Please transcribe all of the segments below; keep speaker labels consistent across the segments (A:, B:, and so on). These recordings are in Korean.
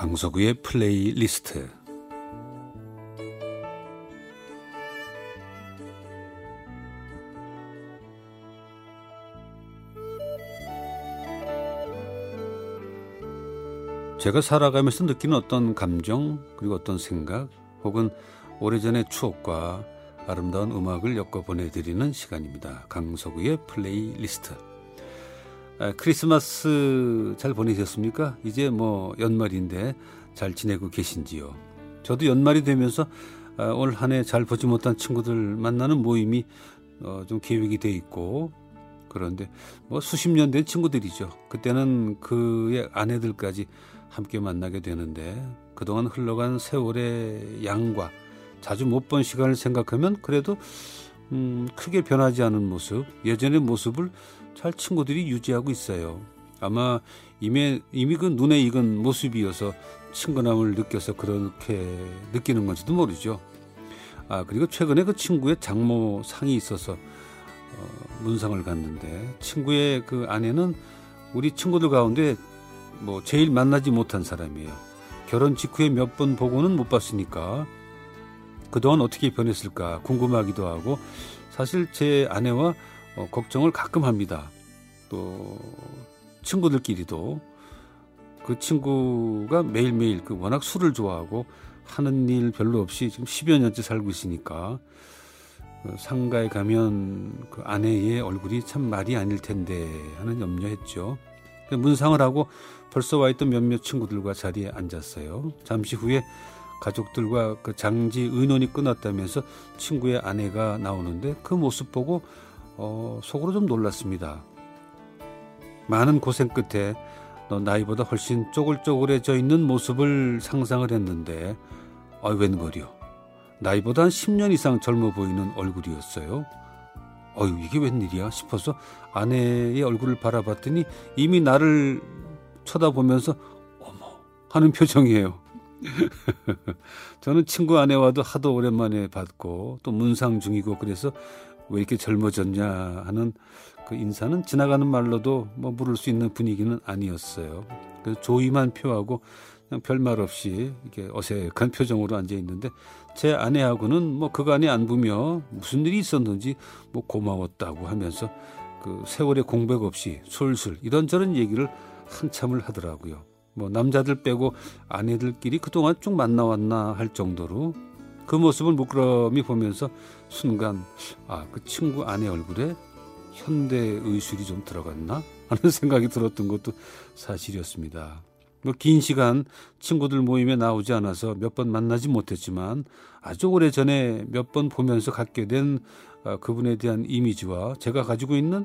A: 강서구의 플레이리스트 제가 살아가면서 느끼는 어떤 감정 그리고 어떤 생각 혹은 오래전의 추억과 아름다운 음악을 엮어 보내드리는 시간입니다. 강서구의 플레이리스트. 아, 크리스마스 잘 보내셨습니까? 이제 뭐 연말인데 잘 지내고 계신지요? 저도 연말이 되면서 아, 올한 해 잘 보지 못한 친구들 만나는 모임이 어, 좀 계획이 돼 있고 그런데 뭐 수십 년 된 친구들이죠. 그때는 그의 아내들까지 함께 만나게 되는데 그동안 흘러간 세월의 양과 자주 못 본 시간을 생각하면 그래도 음, 크게 변하지 않은 모습, 예전의 모습을 잘 친구들이 유지하고 있어요. 아마 이미, 이미 그 눈에 익은 모습이어서 친근함을 느껴서 그렇게 느끼는 건지도 모르죠. 아, 그리고 최근에 그 친구의 장모 상이 있어서 어, 문상을 갔는데 친구의 그 아내는 우리 친구들 가운데 뭐 제일 만나지 못한 사람이에요. 결혼 직후에 몇 번 보고는 못 봤으니까 그동안 어떻게 변했을까 궁금하기도 하고 사실 제 아내와 어, 걱정을 가끔 합니다. 또 친구들끼리도 그 친구가 매일매일 그 워낙 술을 좋아하고 하는 일 별로 없이 지금 10여 년째 살고 있으니까 그 상가에 가면 그 아내의 얼굴이 참 말이 아닐 텐데 하는 염려했죠. 문상을 하고 벌써 와 있던 몇몇 친구들과 자리에 앉았어요. 잠시 후에 가족들과 그 장지 의논이 끝났다면서 친구의 아내가 나오는데 그 모습 보고 어, 속으로 좀 놀랐습니다. 많은 고생 끝에 너 나이보다 훨씬 쪼글쪼글해져 있는 모습을 상상을 했는데 아, 웬걸이요. 나이보다 한 10년 이상 젊어 보이는 얼굴이었어요. 어유 이게 웬일이야 싶어서 아내의 얼굴을 바라봤더니 이미 나를 쳐다보면서 어머 하는 표정이에요. 저는 친구 아내와도 하도 오랜만에 봤고 또 문상 중이고 그래서 왜 이렇게 젊어졌냐 하는 그 인사는 지나가는 말로도 뭐 물을 수 있는 분위기는 아니었어요. 그래서 조이만 표하고 그냥 별말 없이 이렇게 어색한 표정으로 앉아 있는데 제 아내하고는 뭐 그간에 안부며 무슨 일이 있었는지 뭐 고마웠다고 하면서 그 세월의 공백 없이 술술 이런저런 얘기를 한참을 하더라고요. 뭐 남자들 빼고 아내들끼리 그동안 쭉 만나왔나 할 정도로 그 모습을 무끄러미 보면서 순간 아 그 친구 아내 얼굴에 현대 의술이 좀 들어갔나 하는 생각이 들었던 것도 사실이었습니다. 뭐 긴 시간 친구들 모임에 나오지 않아서 몇 번 만나지 못했지만 아주 오래 전에 몇 번 보면서 갖게 된 아, 그분에 대한 이미지와 제가 가지고 있는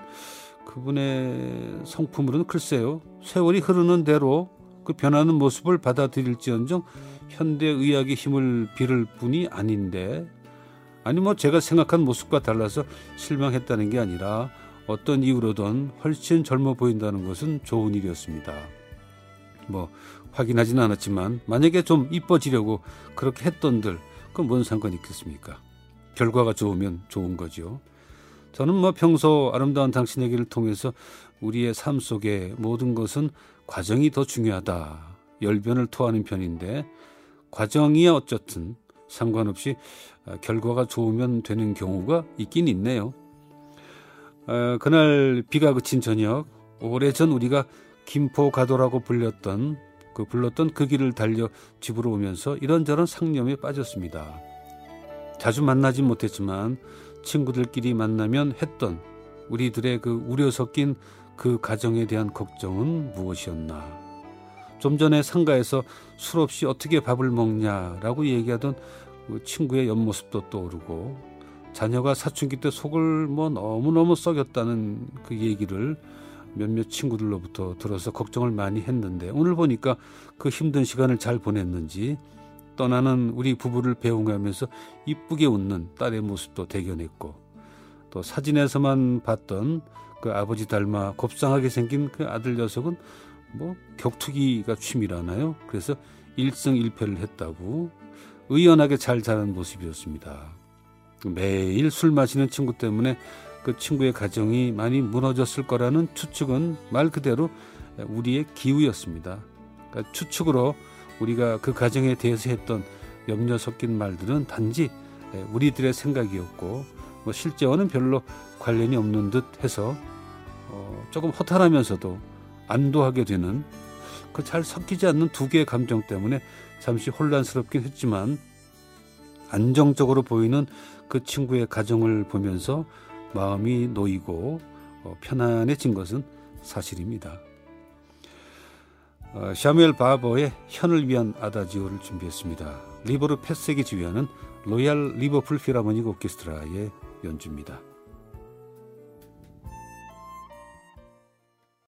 A: 그분의 성품으로는 글쎄요 세월이 흐르는 대로 그 변하는 모습을 받아들일지언정 현대 의학의 힘을 빌을 뿐이 아닌데 아니 뭐 제가 생각한 모습과 달라서 실망했다는 게 아니라 어떤 이유로든 훨씬 젊어 보인다는 것은 좋은 일이었습니다. 뭐 확인하지는 않았지만 만약에 좀 이뻐지려고 그렇게 했던들 그건 뭔 상관이 있겠습니까? 결과가 좋으면 좋은 거죠. 저는 뭐 평소 아름다운 당신 에게를 통해서 우리의 삶 속에 모든 것은 과정이 더 중요하다. 열변을 토하는 편인데 과정이 어쨌든 상관없이 아, 결과가 좋으면 되는 경우가 있긴 있네요. 어, 그날 비가 그친 저녁 오래전 우리가 김포 가도라고 불렸던 그 불렀던 그 길을 달려 집으로 오면서 이런저런 상념에 빠졌습니다. 자주 만나지 못했지만 친구들끼리 만나면 했던 우리들의 그 우려 섞인 그 가정에 대한 걱정은 무엇이었나? 좀 전에 상가에서 술 없이 어떻게 밥을 먹냐라고 얘기하던 그 친구의 옆모습도 떠오르고 자녀가 사춘기 때 속을 뭐 너무너무 썩였다는 그 얘기를 몇몇 친구들로부터 들어서 걱정을 많이 했는데 오늘 보니까 그 힘든 시간을 잘 보냈는지 떠나는 우리 부부를 배웅하면서 이쁘게 웃는 딸의 모습도 대견했고 또 사진에서만 봤던 그 아버지 닮아 곱상하게 생긴 그 아들 녀석은 뭐 격투기가 취미라나요? 그래서 1승 1패를 했다고 의연하게 잘 자란 모습이었습니다. 매일 술 마시는 친구 때문에 그 친구의 가정이 많이 무너졌을 거라는 추측은 말 그대로 우리의 기우였습니다. 그러니까 추측으로 우리가 그 가정에 대해서 했던 염려 섞인 말들은 단지 우리들의 생각이었고 뭐 실제와는 별로 관련이 없는 듯 해서 어 조금 허탈하면서도 안도하게 되는 그 잘 섞이지 않는 두 개의 감정 때문에 잠시 혼란스럽긴 했지만 안정적으로 보이는 그 친구의 가정을 보면서 마음이 놓이고 어 편안해진 것은 사실입니다. 어, 사무엘 바버의 현을 위한 아다지오를 준비했습니다. 리보르 페섹이 지휘하는 로얄 리버풀 필하모닉 오케스트라의 연주입니다.